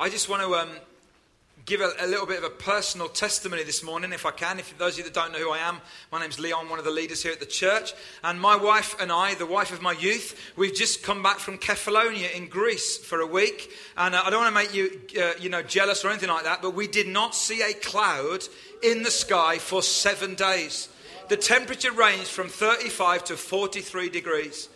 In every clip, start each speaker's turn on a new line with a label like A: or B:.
A: I just want to um, give a, a, little bit of a personal testimony this morning, if I can. If those of you that don't know who I am, my name's Leon, one of the leaders here at the church. And my wife and I, the wife of my youth, we've just come back from Kefalonia in Greece for a week. And uh, I don't want to make you, uh, you know, jealous or anything like that, but we did not see a cloud in the sky for seven days. The temperature ranged from 35 to 43 degrees.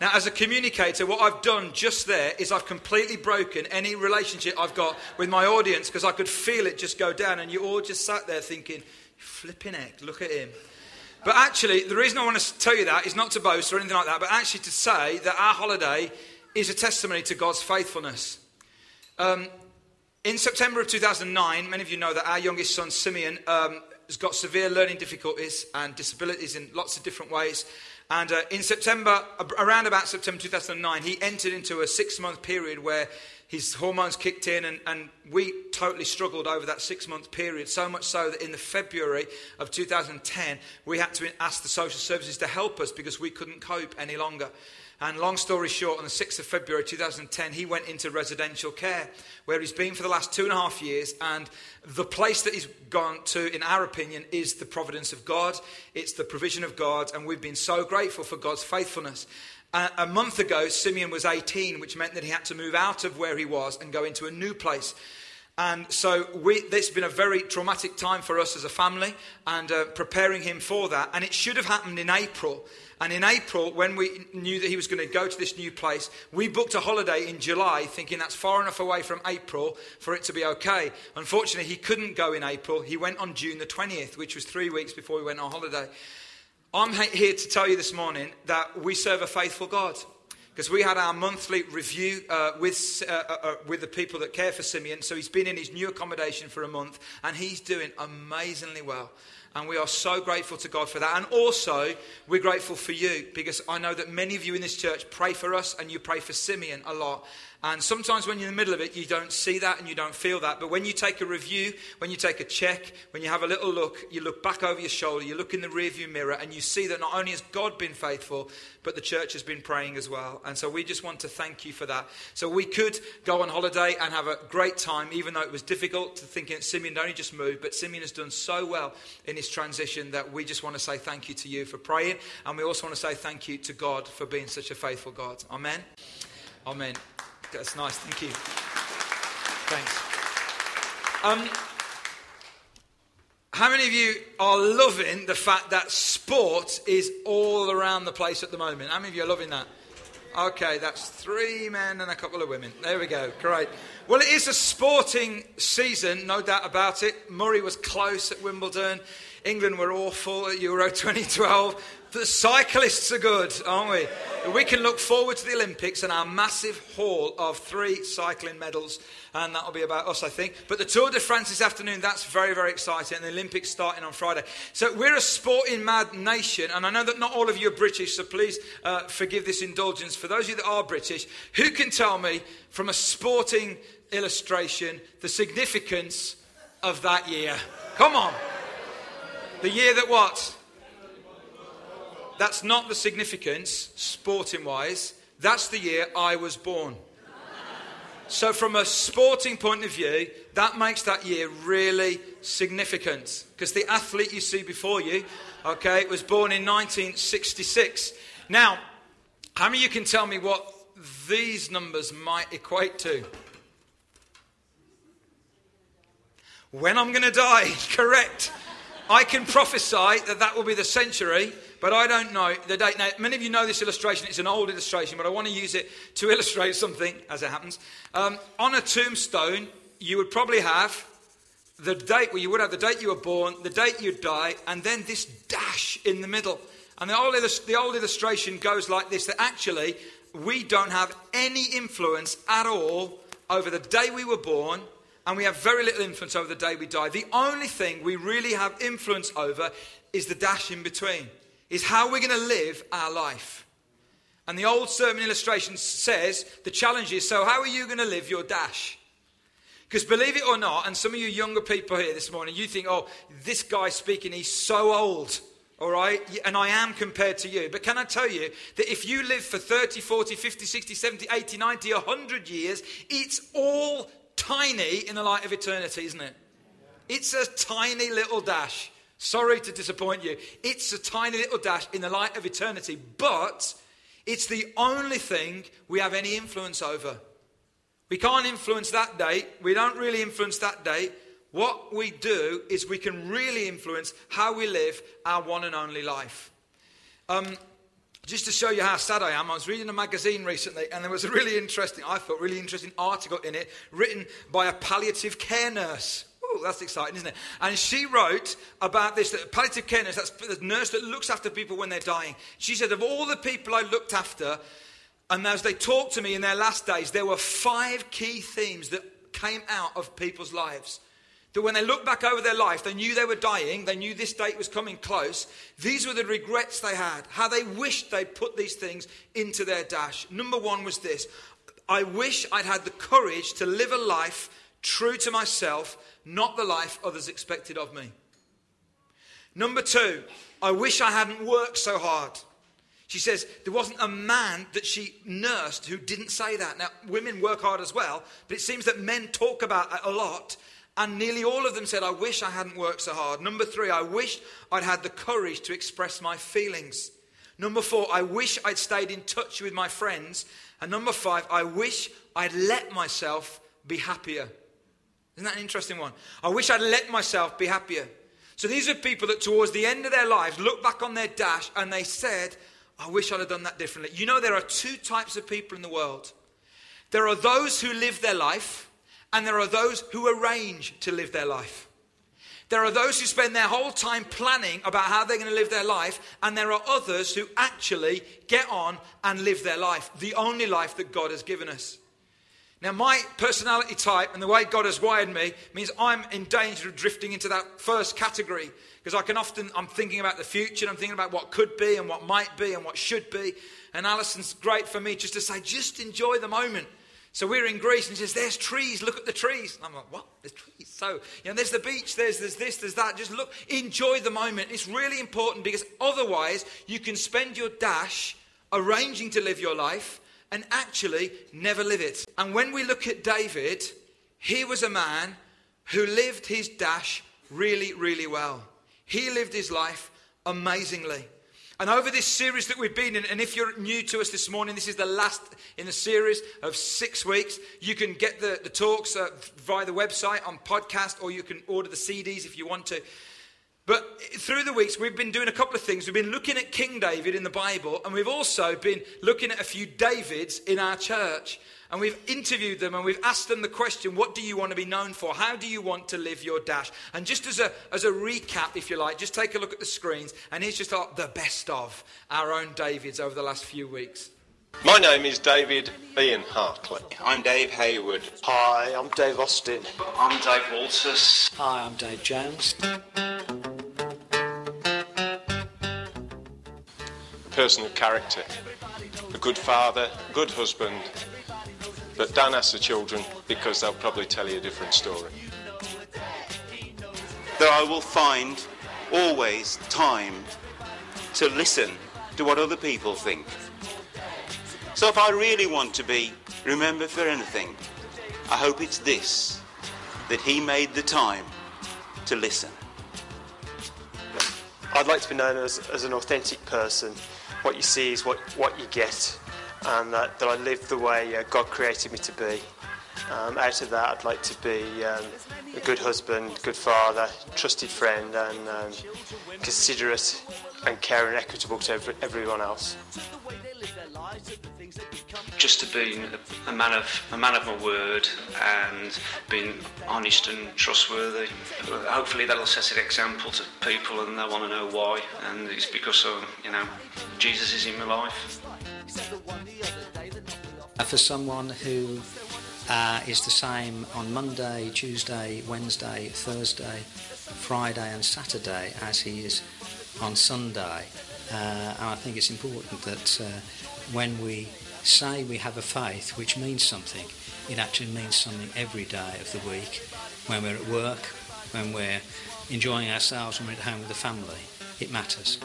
A: Now, as a communicator, what I've done just there is I've completely broken any relationship I've got with my audience because I could feel it just go down, and you all just sat there thinking, flipping heck, look at him. But actually, the reason I want to tell you that is not to boast or anything like that, but actually to say that our holiday is a testimony to God's faithfulness. Um, in September of 2009, many of you know that our youngest son, Simeon, um, has got severe learning difficulties and disabilities in lots of different ways. And uh, in September, around about September 2009, he entered into a six month period where his hormones kicked in, and, and we totally struggled over that six month period. So much so that in the February of 2010, we had to ask the social services to help us because we couldn't cope any longer. And long story short, on the 6th of February 2010, he went into residential care, where he's been for the last two and a half years. And the place that he's gone to, in our opinion, is the providence of God. It's the provision of God. And we've been so grateful for God's faithfulness. A month ago, Simeon was 18, which meant that he had to move out of where he was and go into a new place. And so we, this has been a very traumatic time for us as a family and uh, preparing him for that. And it should have happened in April. And in April, when we knew that he was going to go to this new place, we booked a holiday in July, thinking that's far enough away from April for it to be okay. Unfortunately, he couldn't go in April. He went on June the 20th, which was three weeks before we went on holiday. I'm here to tell you this morning that we serve a faithful God because we had our monthly review uh, with, uh, uh, uh, with the people that care for Simeon. So he's been in his new accommodation for a month and he's doing amazingly well. And we are so grateful to God for that. And also, we're grateful for you because I know that many of you in this church pray for us and you pray for Simeon a lot. And sometimes when you're in the middle of it, you don't see that and you don't feel that. But when you take a review, when you take a check, when you have a little look, you look back over your shoulder, you look in the rearview mirror, and you see that not only has God been faithful, but the church has been praying as well. And so we just want to thank you for that. So we could go on holiday and have a great time, even though it was difficult to think Simeon only just moved. But Simeon has done so well in his transition that we just want to say thank you to you for praying. And we also want to say thank you to God for being such a faithful God. Amen. Amen. That's nice. Thank you. Thanks. Um, how many of you are loving the fact that sport is all around the place at the moment? How many of you are loving that? Okay, that's three men and a couple of women. There we go. Great. Well, it is a sporting season, no doubt about it. Murray was close at Wimbledon. England were awful at Euro 2012. The cyclists are good, aren't we? We can look forward to the Olympics and our massive haul of three cycling medals, and that'll be about us, I think. But the Tour de France this afternoon, that's very, very exciting, and the Olympics starting on Friday. So we're a sporting mad nation, and I know that not all of you are British, so please uh, forgive this indulgence. For those of you that are British, who can tell me from a sporting illustration the significance of that year? Come on. The year that what? That's not the significance, sporting wise. That's the year I was born. So, from a sporting point of view, that makes that year really significant because the athlete you see before you, okay, was born in 1966. Now, how many of you can tell me what these numbers might equate to? When I'm going to die, correct. I can prophesy that that will be the century, but I don't know the date. Now, many of you know this illustration. It's an old illustration, but I want to use it to illustrate something, as it happens. Um, on a tombstone, you would probably have the date, well, you would have the date you were born, the date you die, and then this dash in the middle. And the old, the old illustration goes like this that actually we don't have any influence at all over the day we were born and we have very little influence over the day we die. The only thing we really have influence over is the dash in between, is how we're going to live our life. And the old sermon illustration says the challenge is so, how are you going to live your dash? Because believe it or not, and some of you younger people here this morning, you think, oh, this guy speaking, he's so old. All right? And I am compared to you. But can I tell you that if you live for 30, 40, 50, 60, 70, 80, 90, 100 years, it's all tiny in the light of eternity, isn't it? It's a tiny little dash. Sorry to disappoint you. It's a tiny little dash in the light of eternity, but it's the only thing we have any influence over. We can't influence that date. We don't really influence that date. What we do is we can really influence how we live our one and only life. Um, just to show you how sad I am, I was reading a magazine recently and there was a really interesting, I thought, really interesting article in it written by a palliative care nurse. Ooh, that's exciting, isn't it? And she wrote about this that palliative care nurse, that's the nurse that looks after people when they're dying. She said, Of all the people I looked after, and as they talked to me in their last days, there were five key themes that came out of people's lives. That when they looked back over their life, they knew they were dying, they knew this date was coming close. These were the regrets they had, how they wished they'd put these things into their dash. Number one was this I wish I'd had the courage to live a life true to myself, not the life others expected of me. Number two, I wish I hadn't worked so hard. She says there wasn't a man that she nursed who didn't say that. Now, women work hard as well, but it seems that men talk about it a lot. And nearly all of them said, I wish I hadn't worked so hard. Number three, I wish I'd had the courage to express my feelings. Number four, I wish I'd stayed in touch with my friends. And number five, I wish I'd let myself be happier. Isn't that an interesting one? I wish I'd let myself be happier. So these are people that towards the end of their lives look back on their dash and they said, I wish I'd have done that differently. You know, there are two types of people in the world there are those who live their life, and there are those who arrange to live their life. There are those who spend their whole time planning about how they're going to live their life, and there are others who actually get on and live their life, the only life that God has given us. Now, my personality type and the way God has wired me means I'm in danger of drifting into that first category because I can often, I'm thinking about the future, I'm thinking about what could be and what might be and what should be. And Alison's great for me just to say, just enjoy the moment. So we're in Greece and says, There's trees, look at the trees. And I'm like, What? There's trees. So, you know, there's the beach, there's, there's this, there's that. Just look, enjoy the moment. It's really important because otherwise you can spend your dash arranging to live your life and actually never live it. And when we look at David, he was a man who lived his dash really, really well. He lived his life amazingly. And over this series that we've been in, and if you're new to us this morning, this is the last in a series of six weeks. You can get the, the talks uh, via the website on podcast, or you can order the CDs if you want to. But through the weeks, we've been doing a couple of things. We've been looking at King David in the Bible, and we've also been looking at a few Davids in our church. And we've interviewed them and we've asked them the question what do you want to be known for? How do you want to live your dash? And just as a, as a recap, if you like, just take a look at the screens. And here's just our, the best of our own Davids over the last few weeks.
B: My name is David Ian Hartley.
C: I'm Dave Hayward.
D: Hi, I'm Dave Austin.
C: I'm Dave Walters.
E: Hi, I'm Dave Jones.
B: person of character, a good father, a good husband, but don't ask the children because they'll probably tell you a different story.
C: That I will find always time to listen to what other people think. So if I really want to be remembered for anything, I hope it's this that he made the time to listen.
D: I'd like to be known as, as an authentic person what you see is what, what you get, and that, that I live the way uh, God created me to be. Um, out of that, I'd like to be um, a good husband, good father, trusted friend, and um, considerate and caring and equitable to every, everyone else.
F: Just to be a man of a man of my word and being honest and trustworthy. Hopefully that'll set an example to people and they want to know why. And it's because of you know Jesus is in my life.
E: For someone who uh, is the same on Monday, Tuesday, Wednesday, Thursday, Friday, and Saturday as he is on Sunday. Uh, and I think it's important that uh, when we say we have a faith which means something, it actually means something every day of the week. When we're at work, when we're enjoying ourselves, when we're at home with the family, it matters.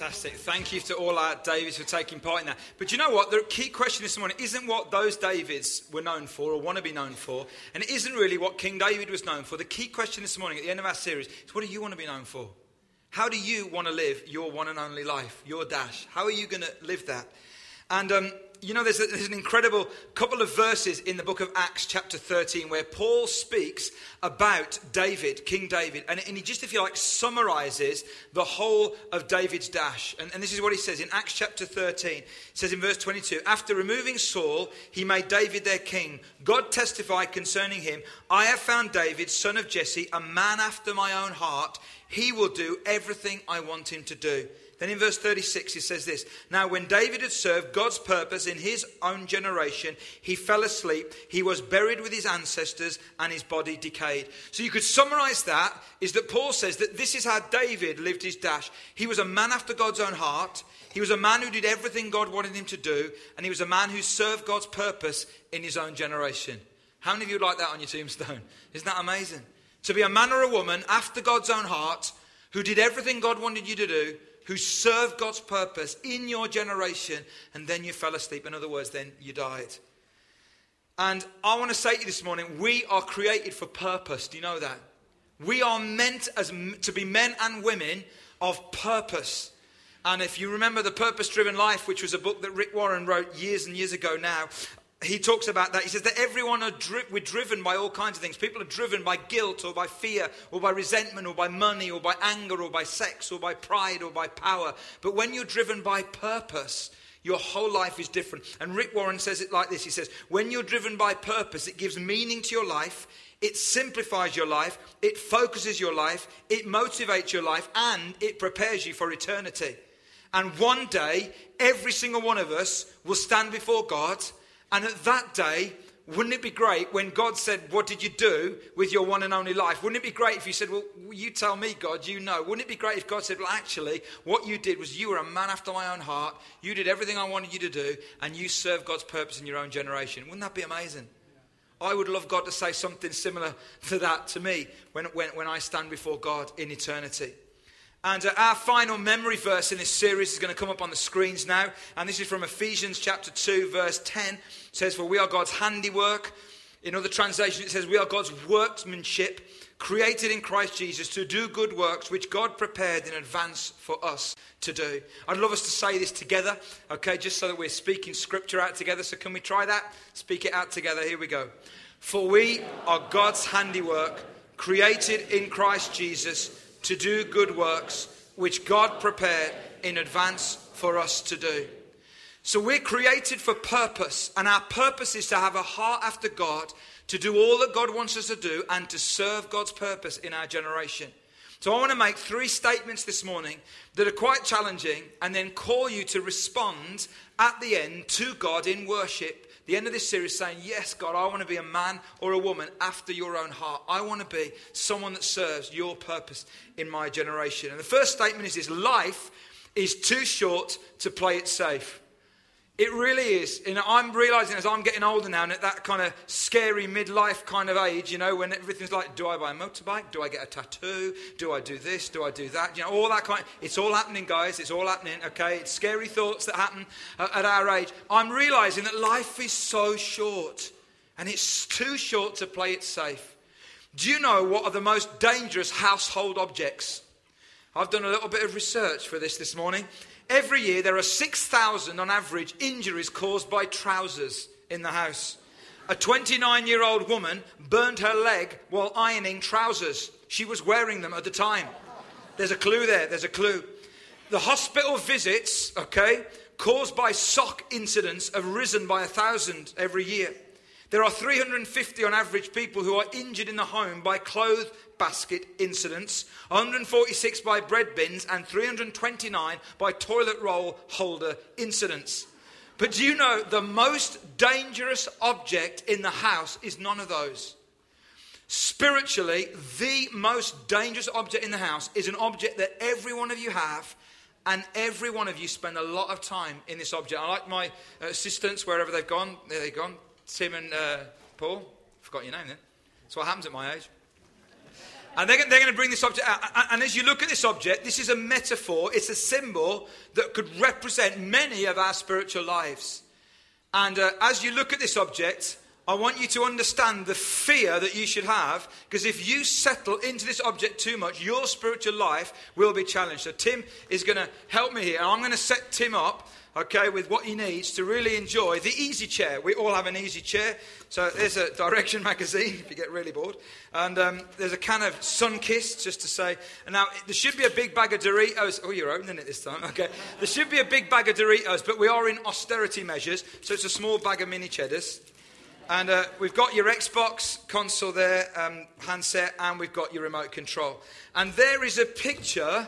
A: Fantastic. Thank you to all our Davids for taking part in that. But you know what? The key question this morning isn't what those Davids were known for or want to be known for, and it isn't really what King David was known for. The key question this morning at the end of our series is what do you want to be known for? How do you want to live your one and only life, your dash? How are you going to live that? And um, you know, there's, a, there's, an incredible couple of verses in the book of Acts, chapter 13, where Paul speaks about David, King David. And, and he just, if you like, summarizes the whole of David's dash. And, and this is what he says in Acts chapter 13. It says in verse 22 After removing Saul, he made David their king. God testified concerning him I have found David, son of Jesse, a man after my own heart. He will do everything I want him to do. Then in verse 36, he says this Now, when David had served God's purpose in his own generation, he fell asleep. He was buried with his ancestors, and his body decayed. So you could summarize that is that Paul says that this is how David lived his dash. He was a man after God's own heart. He was a man who did everything God wanted him to do, and he was a man who served God's purpose in his own generation. How many of you like that on your tombstone? Isn't that amazing? To be a man or a woman after God's own heart who did everything God wanted you to do who served God's purpose in your generation, and then you fell asleep. In other words, then you died. And I want to say to you this morning, we are created for purpose. Do you know that? We are meant as, to be men and women of purpose. And if you remember The Purpose Driven Life, which was a book that Rick Warren wrote years and years ago now, he talks about that. He says that everyone are dri- we're driven by all kinds of things. People are driven by guilt or by fear or by resentment or by money or by anger or by sex or by pride or by power. But when you're driven by purpose, your whole life is different. And Rick Warren says it like this He says, When you're driven by purpose, it gives meaning to your life, it simplifies your life, it focuses your life, it motivates your life, and it prepares you for eternity. And one day, every single one of us will stand before God and at that day, wouldn't it be great when God said, What did you do with your one and only life? Wouldn't it be great if you said, Well, you tell me, God, you know? Wouldn't it be great if God said, Well, actually, what you did was you were a man after my own heart. You did everything I wanted you to do, and you served God's purpose in your own generation? Wouldn't that be amazing? I would love God to say something similar to that to me when, when, when I stand before God in eternity. And uh, our final memory verse in this series is going to come up on the screens now. And this is from Ephesians chapter 2, verse 10. It says, For we are God's handiwork. In other translations, it says, We are God's workmanship, created in Christ Jesus to do good works which God prepared in advance for us to do. I'd love us to say this together, okay, just so that we're speaking scripture out together. So, can we try that? Speak it out together. Here we go. For we are God's handiwork, created in Christ Jesus to do good works which God prepared in advance for us to do. So we're created for purpose, and our purpose is to have a heart after God, to do all that God wants us to do, and to serve God's purpose in our generation. So I want to make three statements this morning that are quite challenging, and then call you to respond at the end to God in worship the end of this series saying, Yes, God, I want to be a man or a woman after your own heart. I want to be someone that serves your purpose in my generation. And the first statement is this life is too short to play it safe. It really is. And I'm realizing as I'm getting older now and at that kind of scary midlife kind of age, you know, when everything's like, do I buy a motorbike? Do I get a tattoo? Do I do this? Do I do that? You know, all that kind of, it's all happening, guys. It's all happening, okay? It's scary thoughts that happen at our age. I'm realizing that life is so short and it's too short to play it safe. Do you know what are the most dangerous household objects? I've done a little bit of research for this this morning. Every year, there are 6,000 on average injuries caused by trousers in the house. A 29 year old woman burned her leg while ironing trousers. She was wearing them at the time. There's a clue there, there's a clue. The hospital visits, okay, caused by sock incidents have risen by a thousand every year. There are 350 on average people who are injured in the home by clothes basket incidents, 146 by bread bins, and 329 by toilet roll holder incidents. But do you know the most dangerous object in the house is none of those? Spiritually, the most dangerous object in the house is an object that every one of you have, and every one of you spend a lot of time in this object. I like my uh, assistants wherever they've gone. There they've gone. Tim and uh, Paul. Forgot your name then. That's what happens at my age. And they're, they're going to bring this object out. And as you look at this object, this is a metaphor, it's a symbol that could represent many of our spiritual lives. And uh, as you look at this object, I want you to understand the fear that you should have, because if you settle into this object too much, your spiritual life will be challenged. So, Tim is going to help me here, and I'm going to set Tim up, okay, with what he needs to really enjoy the easy chair. We all have an easy chair. So, there's a Direction magazine if you get really bored, and um, there's a can of Sunkist just to say. And now, there should be a big bag of Doritos. Oh, you're opening it this time, okay. There should be a big bag of Doritos, but we are in austerity measures, so it's a small bag of mini cheddars. And uh, we've got your Xbox console there, um, handset, and we've got your remote control. And there is a picture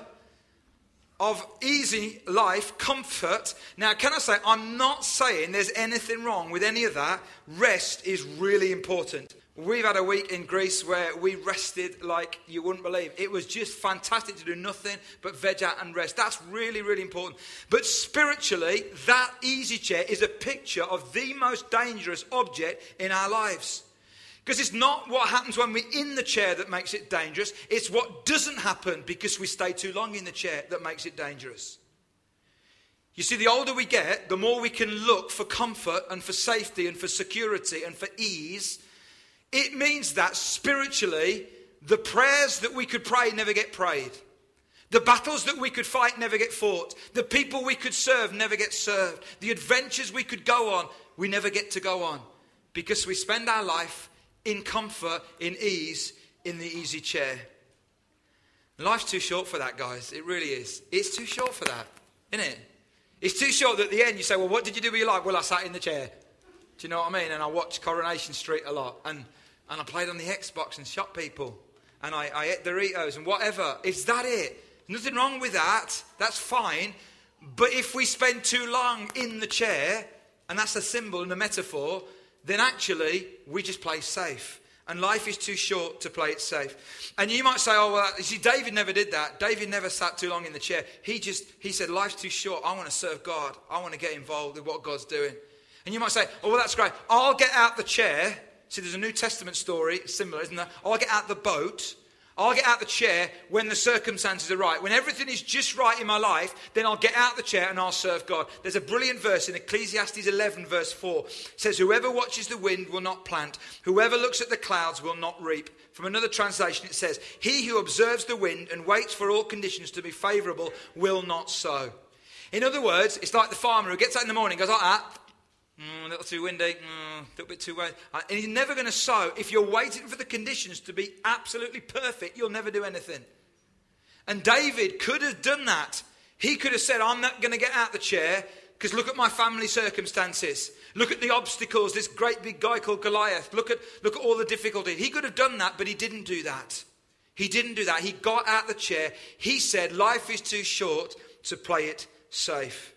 A: of easy life, comfort. Now, can I say, I'm not saying there's anything wrong with any of that. Rest is really important. We've had a week in Greece where we rested like you wouldn't believe. It was just fantastic to do nothing but veg out and rest. That's really, really important. But spiritually, that easy chair is a picture of the most dangerous object in our lives. Because it's not what happens when we're in the chair that makes it dangerous, it's what doesn't happen because we stay too long in the chair that makes it dangerous. You see, the older we get, the more we can look for comfort and for safety and for security and for ease it means that spiritually, the prayers that we could pray never get prayed. The battles that we could fight never get fought. The people we could serve never get served. The adventures we could go on, we never get to go on. Because we spend our life in comfort, in ease, in the easy chair. Life's too short for that, guys. It really is. It's too short for that, isn't it? It's too short that at the end you say, Well, what did you do with your life? Well, I sat in the chair. Do you know what I mean? And I watched Coronation Street a lot. And and I played on the Xbox and shot people. And I, I ate Doritos and whatever. Is that it? Nothing wrong with that. That's fine. But if we spend too long in the chair, and that's a symbol and a metaphor, then actually we just play safe. And life is too short to play it safe. And you might say, oh, well, you see, David never did that. David never sat too long in the chair. He just, he said, life's too short. I want to serve God. I want to get involved with what God's doing. And you might say, oh, well, that's great. I'll get out the chair See, there's a New Testament story, similar, isn't there? I'll get out the boat. I'll get out the chair when the circumstances are right. When everything is just right in my life, then I'll get out the chair and I'll serve God. There's a brilliant verse in Ecclesiastes 11, verse 4. It says, Whoever watches the wind will not plant, whoever looks at the clouds will not reap. From another translation, it says, He who observes the wind and waits for all conditions to be favorable will not sow. In other words, it's like the farmer who gets out in the morning, goes that, Mm, a little too windy, mm, a little bit too wet. Uh, and he's never going to sow. If you're waiting for the conditions to be absolutely perfect, you'll never do anything. And David could have done that. He could have said, I'm not going to get out the chair because look at my family circumstances. Look at the obstacles, this great big guy called Goliath. Look at, look at all the difficulty. He could have done that, but he didn't do that. He didn't do that. He got out the chair. He said, Life is too short to play it safe.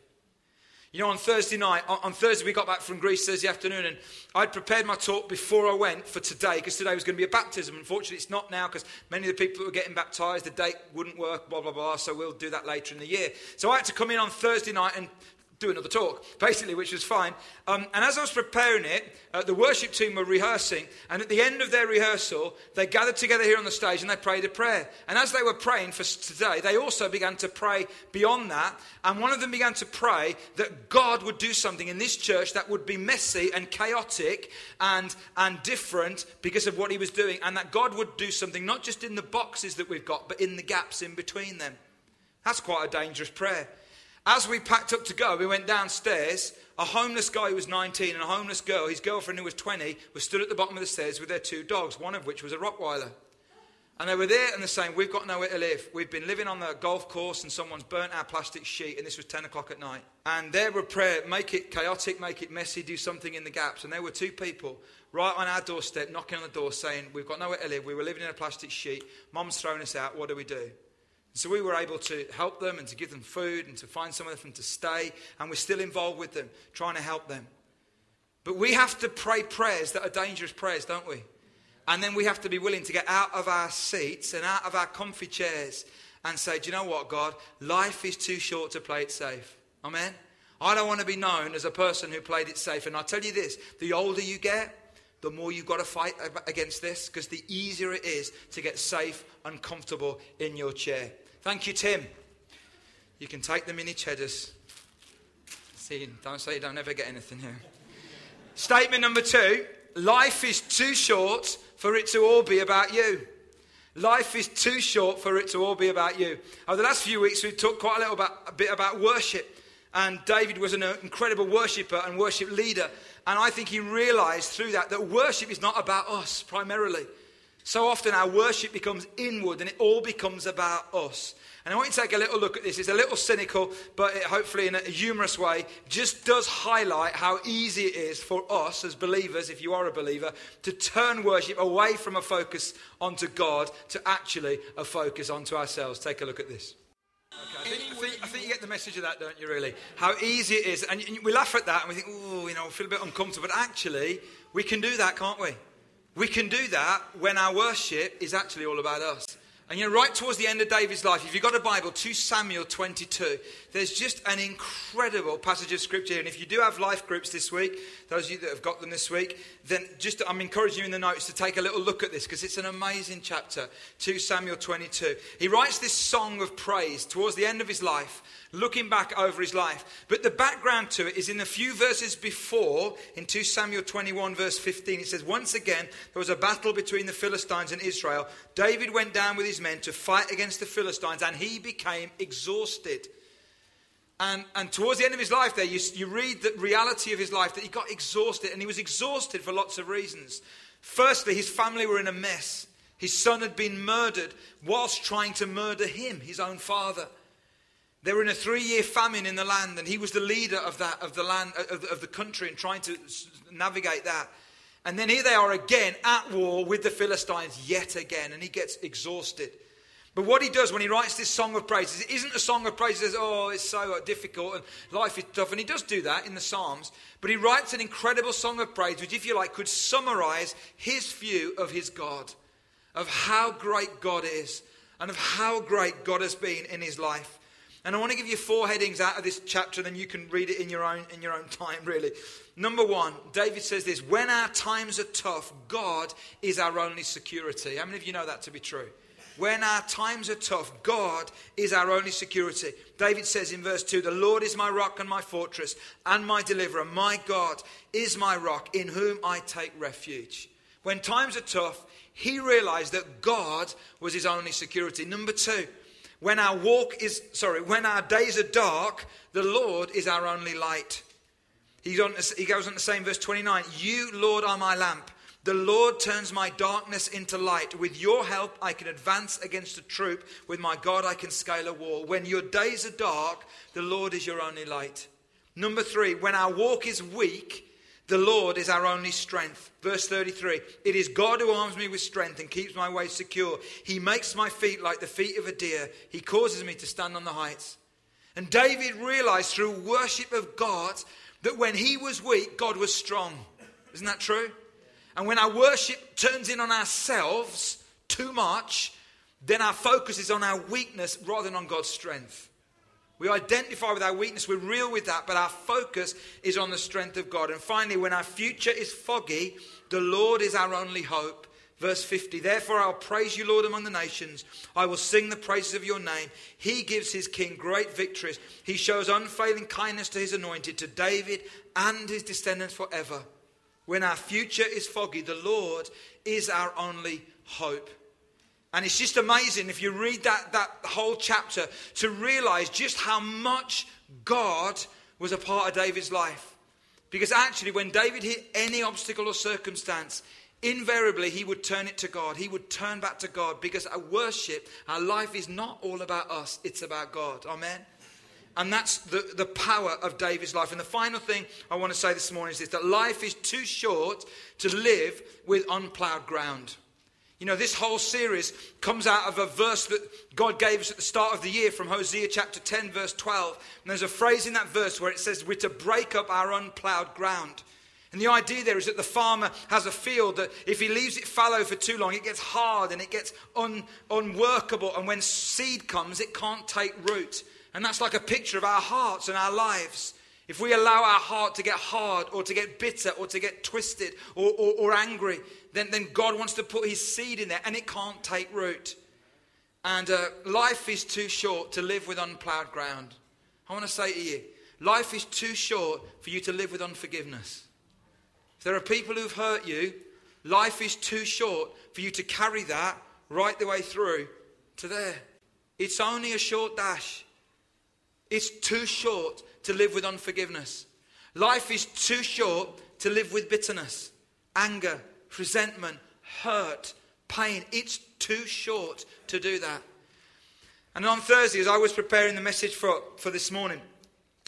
A: You know, on Thursday night, on Thursday we got back from Greece Thursday afternoon, and I'd prepared my talk before I went for today because today was going to be a baptism. Unfortunately, it's not now because many of the people who were getting baptized, the date wouldn't work, blah, blah, blah. So we'll do that later in the year. So I had to come in on Thursday night and do another talk, basically, which was fine. Um, and as I was preparing it, uh, the worship team were rehearsing. And at the end of their rehearsal, they gathered together here on the stage and they prayed a prayer. And as they were praying for today, they also began to pray beyond that. And one of them began to pray that God would do something in this church that would be messy and chaotic and, and different because of what he was doing. And that God would do something not just in the boxes that we've got, but in the gaps in between them. That's quite a dangerous prayer. As we packed up to go, we went downstairs. A homeless guy who was 19 and a homeless girl, his girlfriend who was 20, was stood at the bottom of the stairs with their two dogs, one of which was a Rottweiler. And they were there and they're saying, We've got nowhere to live. We've been living on the golf course and someone's burnt our plastic sheet, and this was 10 o'clock at night. And they were prayer, make it chaotic, make it messy, do something in the gaps. And there were two people right on our doorstep knocking on the door saying, We've got nowhere to live. We were living in a plastic sheet. Mom's thrown us out. What do we do? So we were able to help them and to give them food and to find somewhere for them to stay. And we're still involved with them, trying to help them. But we have to pray prayers that are dangerous prayers, don't we? And then we have to be willing to get out of our seats and out of our comfy chairs and say, Do you know what, God? Life is too short to play it safe. Amen? I don't want to be known as a person who played it safe. And I tell you this the older you get, the more you've got to fight against this because the easier it is to get safe and comfortable in your chair. Thank you, Tim. You can take the mini cheddars. See, don't say you don't ever get anything here. Statement number two life is too short for it to all be about you. Life is too short for it to all be about you. Over the last few weeks, we've talked quite a little about, a bit about worship. And David was an uh, incredible worshiper and worship leader. And I think he realized through that that worship is not about us primarily. So often our worship becomes inward and it all becomes about us. And I want you to take a little look at this. It's a little cynical, but it, hopefully in a humorous way, just does highlight how easy it is for us as believers, if you are a believer, to turn worship away from a focus onto God to actually a focus onto ourselves. Take a look at this. Okay, I, think, I, think, I, think, you get the message of that, don't you, really? How easy it is. And we laugh at that and we think, oh, you know, we feel a bit uncomfortable. But actually, we can do that, can't we? We can do that when our worship is actually all about us. And you know, right towards the end of David's life, if you've got a Bible, 2 Samuel 22, there's just an incredible passage of scripture. And if you do have life groups this week, those of you that have got them this week, then just I'm encouraging you in the notes to take a little look at this because it's an amazing chapter. 2 Samuel 22. He writes this song of praise towards the end of his life looking back over his life. But the background to it is in a few verses before, in 2 Samuel 21, verse 15, it says, Once again, there was a battle between the Philistines and Israel. David went down with his men to fight against the Philistines, and he became exhausted. And, and towards the end of his life, there, you, you read the reality of his life that he got exhausted, and he was exhausted for lots of reasons. Firstly, his family were in a mess. His son had been murdered whilst trying to murder him, his own father. They were in a three-year famine in the land, and he was the leader of that of the land of of the country and trying to navigate that. And then here they are again at war with the Philistines yet again, and he gets exhausted. But what he does when he writes this song of praise, is it isn't a song of praise that says, oh, it's so uh, difficult and life is tough. And he does do that in the Psalms. But he writes an incredible song of praise, which, if you like, could summarize his view of his God, of how great God is, and of how great God has been in his life. And I want to give you four headings out of this chapter, and then you can read it in your own, in your own time, really. Number one, David says this When our times are tough, God is our only security. How many of you know that to be true? When our times are tough, God is our only security. David says in verse 2 The Lord is my rock and my fortress and my deliverer. My God is my rock in whom I take refuge. When times are tough, he realized that God was his only security. Number two, when our walk is, sorry, when our days are dark, the Lord is our only light. He goes on to say in verse 29 You, Lord, are my lamp. The Lord turns my darkness into light. With your help, I can advance against a troop. With my God, I can scale a wall. When your days are dark, the Lord is your only light. Number three, when our walk is weak, the Lord is our only strength. Verse 33 It is God who arms me with strength and keeps my way secure. He makes my feet like the feet of a deer, He causes me to stand on the heights. And David realized through worship of God that when he was weak, God was strong. Isn't that true? And when our worship turns in on ourselves too much, then our focus is on our weakness rather than on God's strength. We identify with our weakness, we're real with that, but our focus is on the strength of God. And finally, when our future is foggy, the Lord is our only hope. Verse 50 Therefore I'll praise you, Lord, among the nations. I will sing the praises of your name. He gives his king great victories. He shows unfailing kindness to his anointed, to David and his descendants forever. When our future is foggy, the Lord is our only hope. And it's just amazing if you read that, that whole chapter to realize just how much God was a part of David's life. Because actually, when David hit any obstacle or circumstance, invariably he would turn it to God. He would turn back to God because our worship, our life is not all about us, it's about God. Amen. And that's the, the power of David's life. And the final thing I want to say this morning is this that life is too short to live with unplowed ground. You know, this whole series comes out of a verse that God gave us at the start of the year from Hosea chapter 10, verse 12. And there's a phrase in that verse where it says, We're to break up our unplowed ground. And the idea there is that the farmer has a field that if he leaves it fallow for too long, it gets hard and it gets un, unworkable. And when seed comes, it can't take root. And that's like a picture of our hearts and our lives. if we allow our heart to get hard or to get bitter or to get twisted or, or, or angry, then, then God wants to put his seed in there and it can't take root. And uh, life is too short to live with unplowed ground. I want to say to you, life is too short for you to live with unforgiveness. If there are people who've hurt you, life is too short for you to carry that right the way through to there. It's only a short dash. It's too short to live with unforgiveness. Life is too short to live with bitterness, anger, resentment, hurt, pain. It's too short to do that. And on Thursday, as I was preparing the message for, for this morning,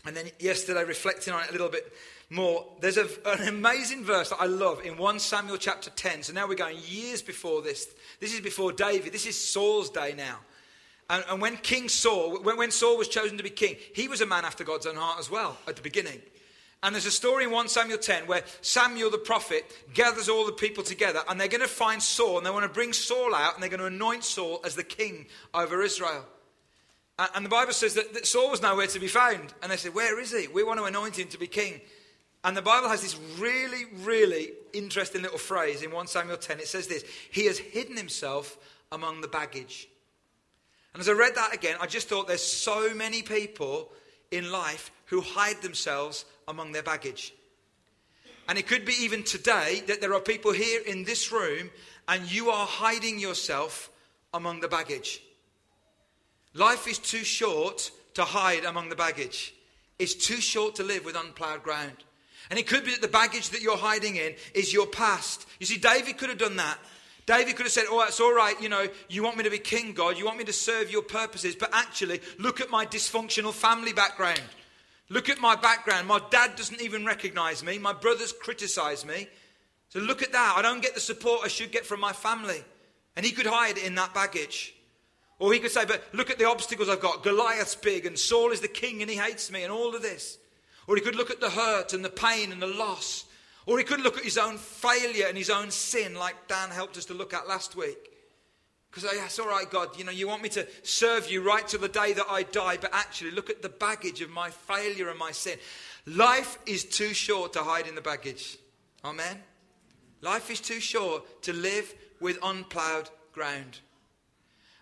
A: and then yesterday reflecting on it a little bit more, there's a, an amazing verse that I love in 1 Samuel chapter 10. So now we're going years before this. This is before David. This is Saul's day now. And, and when King Saul, when, when Saul was chosen to be king, he was a man after God's own heart as well at the beginning. And there's a story in 1 Samuel 10 where Samuel the prophet gathers all the people together and they're going to find Saul and they want to bring Saul out and they're going to anoint Saul as the king over Israel. And the Bible says that, that Saul was nowhere to be found. And they said, Where is he? We want to anoint him to be king. And the Bible has this really, really interesting little phrase in 1 Samuel 10. It says this He has hidden himself among the baggage. And as I read that again, I just thought there's so many people in life who hide themselves among their baggage. And it could be even today that there are people here in this room and you are hiding yourself among the baggage. Life is too short to hide among the baggage. It's too short to live with unplowed ground. And it could be that the baggage that you're hiding in is your past. You see, David could have done that. David could have said, Oh, it's all right, you know, you want me to be king, God, you want me to serve your purposes, but actually, look at my dysfunctional family background. Look at my background. My dad doesn't even recognize me, my brothers criticize me. So look at that. I don't get the support I should get from my family. And he could hide in that baggage. Or he could say, But look at the obstacles I've got. Goliath's big, and Saul is the king, and he hates me, and all of this. Or he could look at the hurt and the pain and the loss. Or he could look at his own failure and his own sin, like Dan helped us to look at last week. Because, oh, yes, all right, God, you know, you want me to serve you right to the day that I die, but actually, look at the baggage of my failure and my sin. Life is too short to hide in the baggage. Amen? Life is too short to live with unplowed ground.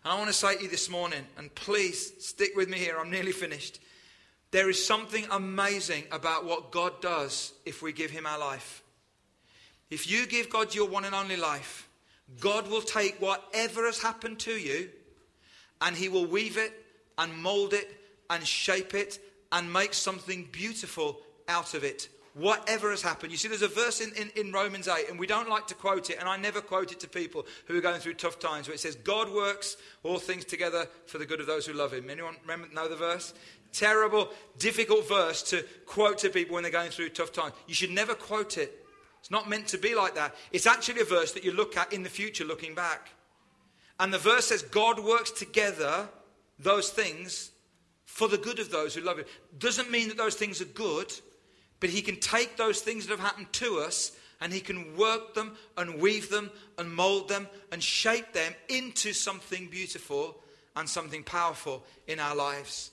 A: And I want to say to you this morning, and please stick with me here, I'm nearly finished. There is something amazing about what God does if we give Him our life. If you give God your one and only life, God will take whatever has happened to you and He will weave it and mold it and shape it and make something beautiful out of it whatever has happened. You see, there's a verse in, in, in, Romans 8, and we don't like to quote it, and I never quote it to people who are going through tough times, where it says, God works all things together for the good of those who love him. Anyone remember, know the verse? Terrible, difficult verse to quote to people when they're going through tough times. You should never quote it. It's not meant to be like that. It's actually a verse that you look at in the future looking back. And the verse says, God works together those things for the good of those who love him. Doesn't mean that those things are good but He can take those things that have happened to us and He can work them and weave them and mold them and shape them into something beautiful and something powerful in our lives.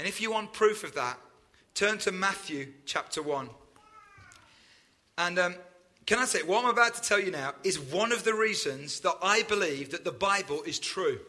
A: And if you want proof of that, turn to Matthew chapter 1. And um, can I say, what I'm about to tell you now is one of the reasons that I believe that the Bible is true.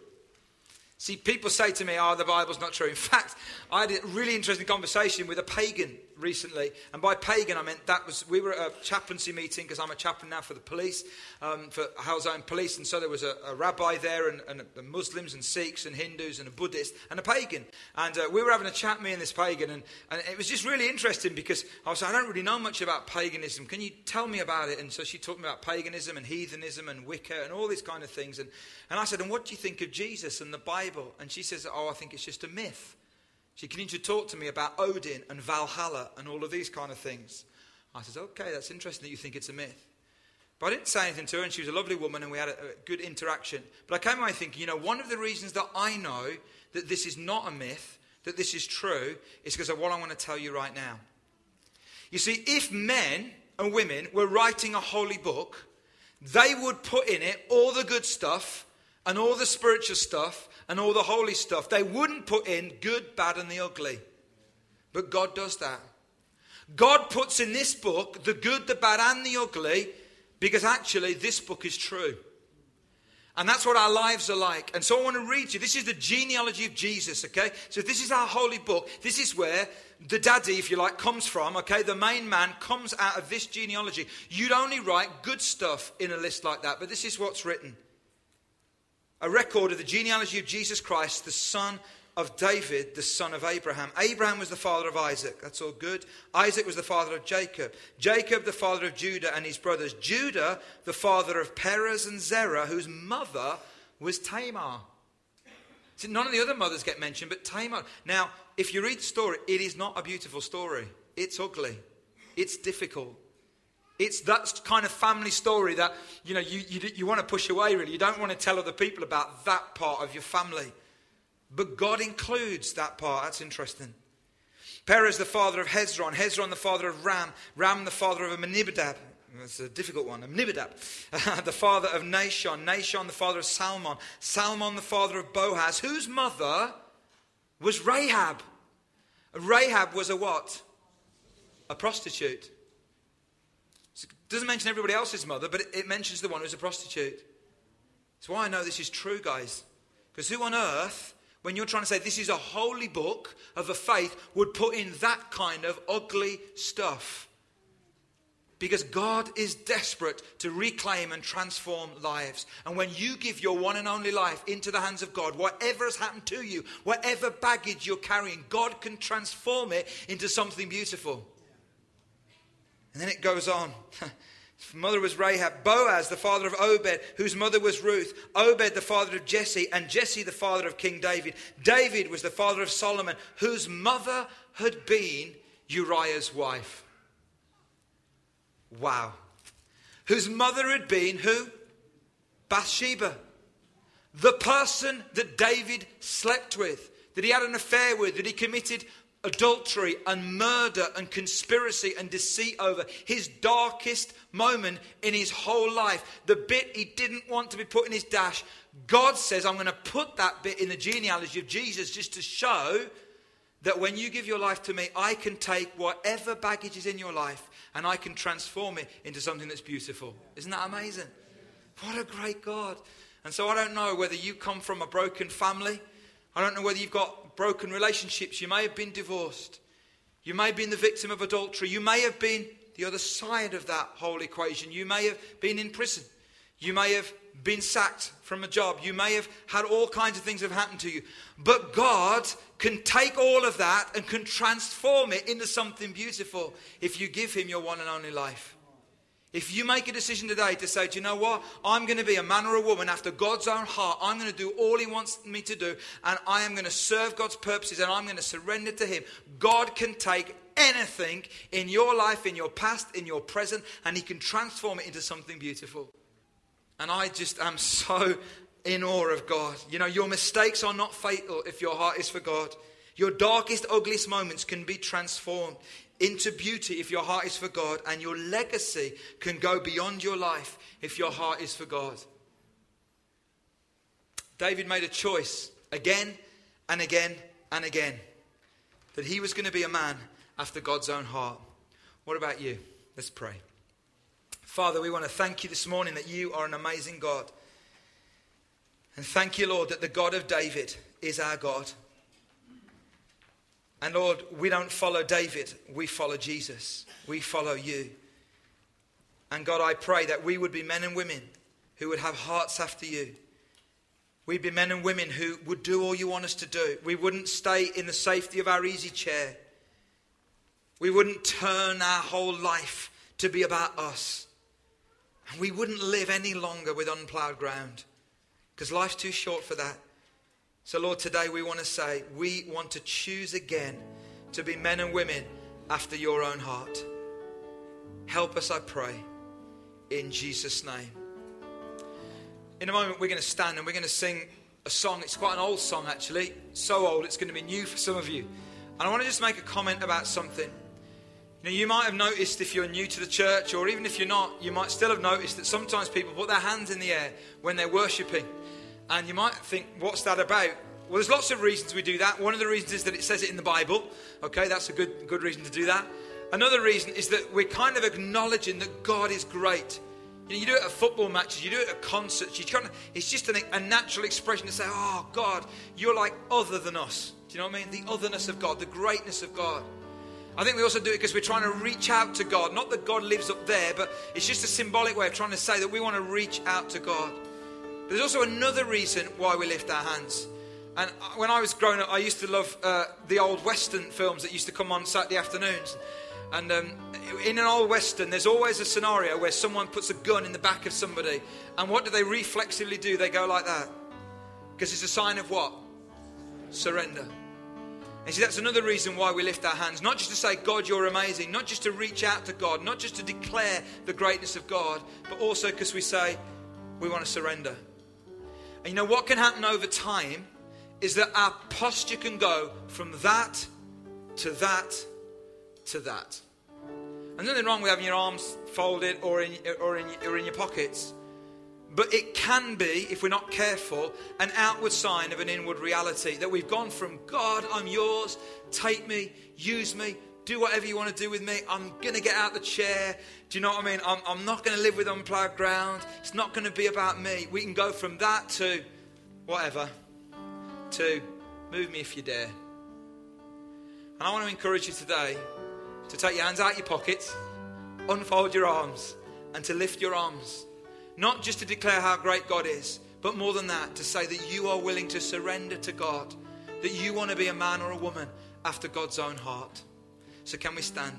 A: See, people say to me, oh, the Bible's not true. In fact, I had a really interesting conversation with a pagan recently. And by pagan, I meant that was, we were at a chaplaincy meeting because I'm a chaplain now for the police, um, for Halesowen Police. And so there was a, a rabbi there, and, and, Muslims, and Sikhs, and Hindus, and a Buddhist, and a pagan. And uh, we were having a chat, me and this pagan. And, and it was just really interesting because I was I don't really know much about paganism. Can you tell me about it? And so she talked me about paganism and heathenism and Wicca and all these kind of things. And, and I said, And what do you think of Jesus and the Bible? And she says, Oh, I think it's just a myth. She continued to talk to me about Odin and Valhalla and all of these kind of things. I said, okay, that's interesting that you think it's a myth. But I didn't say anything to her, and she was a lovely woman, and we had a, a good interaction. But I came away thinking, you know, one of the reasons that I know that this is not a myth, that this is true, is because of what I want to tell you right now. You see, if men and women were writing a holy book, they would put in it all the good stuff and all the spiritual stuff and all the holy stuff. They wouldn't put in good, bad, and the ugly. But God does that. God puts in this book the good, the bad, and the ugly because actually this book is true. And that's what our lives are like. And so I want to read you. This is the genealogy of Jesus, okay? So this is our holy book. This is where the daddy, if you like, comes from, okay? The main man comes out of this genealogy. You'd only write good stuff in a list like that, but this is what's written a record of the genealogy of Jesus Christ, the son of David, the son of Abraham. Abraham was the father of Isaac. That's all good. Isaac was the father of Jacob. Jacob, the father of Judah and his brothers. Judah, the father of Perez and Zerah, whose mother was Tamar. See, none of the other mothers get mentioned, but Tamar. Now, if you read the story, it is not a beautiful story. It's ugly. It's difficult. It's that kind of family story that you know you, you, you want to push away. Really, you don't want to tell other people about that part of your family. But God includes that part. That's interesting. Perez, the father of Hezron. Hezron, the father of Ram. Ram, the father of Amminadab. That's a difficult one. Amminadab, the father of Nahshon. Nahshon, the father of Salmon. Salmon, the father of Boaz, whose mother was Rahab. Rahab was a what? A prostitute. Doesn't mention everybody else's mother, but it mentions the one who's a prostitute. That's why I know this is true, guys. Because who on earth when you're trying to say this is a holy book of a faith, would put in that kind of ugly stuff. Because God is desperate to reclaim and transform lives. And when you give your one and only life into the hands of God, whatever has happened to you, whatever baggage you're carrying, God can transform it into something beautiful. And then it goes on. His mother was Rahab. Boaz, the father of Obed, whose mother was Ruth. Obed, the father of Jesse. And Jesse, the father of King David. David was the father of Solomon, whose mother had been Uriah's wife. Wow. Whose mother had been who? Bathsheba. The person that David slept with, that he had an affair with, that he committed adultery and murder and conspiracy and deceit over. His darkest moment in his whole life, the bit he didn't want to be put in his dash. God says, I'm going to put that bit in the genealogy of Jesus just to show that when you give your life to me, I can take whatever baggage is in your life and I can transform it into something that's beautiful. Isn't that amazing? What a great God. And so I don't know whether you come from a broken family. I don't know whether you've got broken relationships. You may have been divorced. You may have been the victim of adultery. You may have been the other side of that whole equation. You may have been in prison. You may have been sacked from a job. You may have had all kinds of things have happened to you. But God can take all of that and can transform it into something beautiful if you give Him your one and only life. If you make a decision today to say, do you know what? I'm going to be a man or a woman after God's own heart. I'm going to do all He wants me to do, and I am going to serve God's purposes, and I'm going to surrender to Him. God can take anything in your life, in your past, in your present, and He can transform it into something beautiful. And I just am so in awe of God. You know, your mistakes are not fatal if your heart is for God. Your darkest, ugliest moments can be transformed into beauty if your heart is for God, and your legacy can go beyond your life if your heart is for God. David made a choice again and again and again that he was going to be a man after God's own heart. What about you? Let's pray. Father, we want to thank you this morning that you are an amazing God. And thank you, Lord, that the God of David is our God. And Lord, we don't follow David, we follow Jesus. We follow you. And God, I pray that we would be men and women who would have hearts after you. We'd be men and women who would do all you want us to do. We wouldn't stay in the safety of our easy chair. We wouldn't turn our whole life to be about us. And we wouldn't live any longer with unplowed ground because life's too short for that. So, Lord, today we want to say we want to choose again to be men and women after your own heart. Help us, I pray, in Jesus' name. In a moment, we're going to stand and we're going to sing a song. It's quite an old song, actually. So old, it's going to be new for some of you. And I want to just make a comment about something. You know, you might have noticed if you're new to the church, or even if you're not, you might still have noticed that sometimes people put their hands in the air when they're worshipping. And you might think, what's that about? Well, there's lots of reasons we do that. One of the reasons is that it says it in the Bible. Okay, that's a good, good reason to do that. Another reason is that we're kind of acknowledging that God is great. You, know, you do it at football matches, you do it at concerts. You kind of, it's just an, a natural expression to say, "Oh God, you're like other than us." Do you know what I mean? The otherness of God, the greatness of God. I think we also do it because we're trying to reach out to God. Not that God lives up there, but it's just a symbolic way of trying to say that we want to reach out to God. There's also another reason why we lift our hands. And when I was growing up, I used to love uh, the old Western films that used to come on Saturday afternoons. And um, in an old Western, there's always a scenario where someone puts a gun in the back of somebody. And what do they reflexively do? They go like that. Because it's a sign of what? Surrender. And see, that's another reason why we lift our hands. Not just to say, God, you're amazing. Not just to reach out to God. Not just to declare the greatness of God. But also because we say, we want to surrender. And you know what can happen over time is that our posture can go from that to that to that. And nothing wrong with having your arms folded or in, or in, or in your pockets. But it can be, if we're not careful, an outward sign of an inward reality that we've gone from God, I'm yours, take me, use me, do whatever you want to do with me. I'm going to get out the chair. Do you know what I mean? I'm, I'm not going to live with unplowed ground. It's not going to be about me. We can go from that to whatever, to move me if you dare. And I want to encourage you today to take your hands out your pockets, unfold your arms, and to lift your arms. Not just to declare how great God is, but more than that, to say that you are willing to surrender to God, that you want to be a man or a woman after God's own heart. So, can we stand?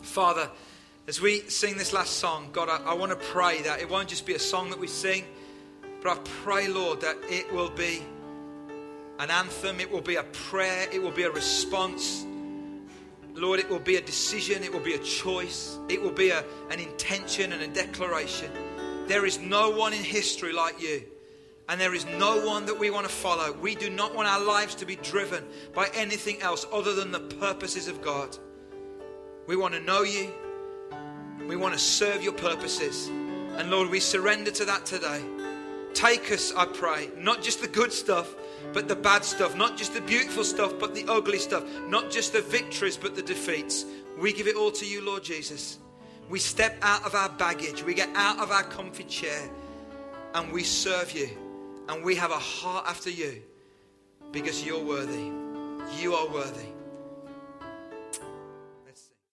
A: Father, as we sing this last song, God, I, I want to pray that it won't just be a song that we sing, but I pray, Lord, that it will be an anthem, it will be a prayer, it will be a response Lord, it will be a decision, it will be a choice, it will be a, an intention and a declaration. There is no one in history like you, and there is no one that we want to follow. We do not want our lives to be driven by anything else other than the purposes of God. We want to know you, we want to serve your purposes. And Lord, we surrender to that today. Take us, I pray, not just the good stuff, but the bad stuff, not just the beautiful stuff, but the ugly stuff, not just the victories, but the defeats. We give it all to you, Lord Jesus. We step out of our baggage, we get out of our comfy chair, and we serve you. And we have a heart after you because you're worthy. You are worthy.